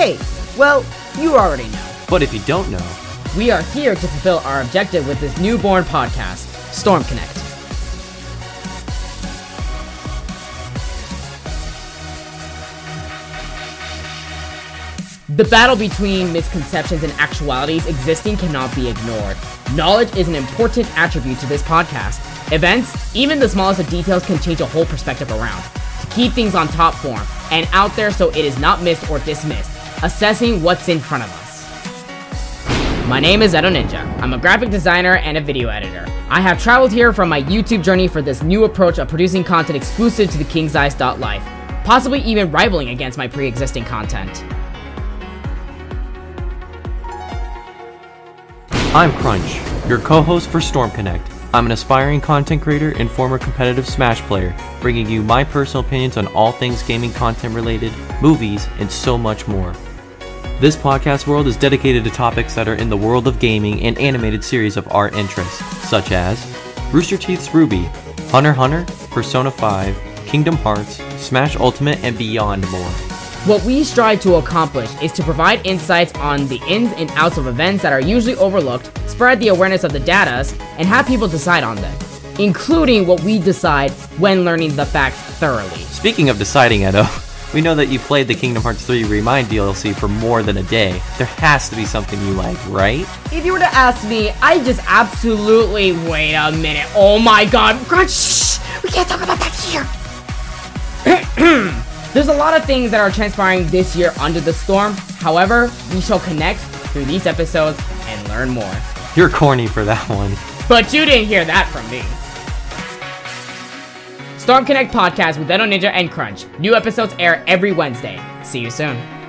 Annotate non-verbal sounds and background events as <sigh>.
Hey, well, you already know. But if you don't know, We are here to fulfill our objective with this newborn podcast, Storm Connect. The battle between misconceptions and actualities existing cannot be ignored. Knowledge is an important attribute to this podcast. Events, even the smallest of details, can change a whole perspective around. To keep things on top form and out there so it is not missed or dismissed, assessing what's in front of us. My name is Edo Ninja. I'm a graphic designer and a video editor. I have traveled here from my YouTube journey for this new approach of producing content exclusive to the King's Eyes Life, possibly even rivaling against my pre existing content. I'm Crunch, your co host for Storm Connect. I'm an aspiring content creator and former competitive Smash player, bringing you my personal opinions on all things gaming content related, movies, and so much more. This podcast world is dedicated to topics that are in the world of gaming and animated series of our interest, such as Rooster Teeth's RWBY, Hunter Hunter, Persona 5, Kingdom Hearts, Smash Ultimate, and beyond more. What we strive to accomplish is to provide insights on the ins and outs of events that are usually overlooked, spread the awareness of the datas, and have people decide on them, including what we decide when learning the facts thoroughly. Speaking of deciding, Edo, we know that you played the Kingdom Hearts 3 Remind DLC for more than a day. There has to be something you like, right? If you were to ask me, I just absolutely wait a minute. Oh my god, shh, we can't talk about that here. <clears throat> There's a lot of things that are transpiring this year under the storm. However, we shall connect through these episodes and learn more. You're corny for that one. But you didn't hear that from me. Storm Connect podcast with Edo Ninja and Crunch. New episodes air every Wednesday. See you soon.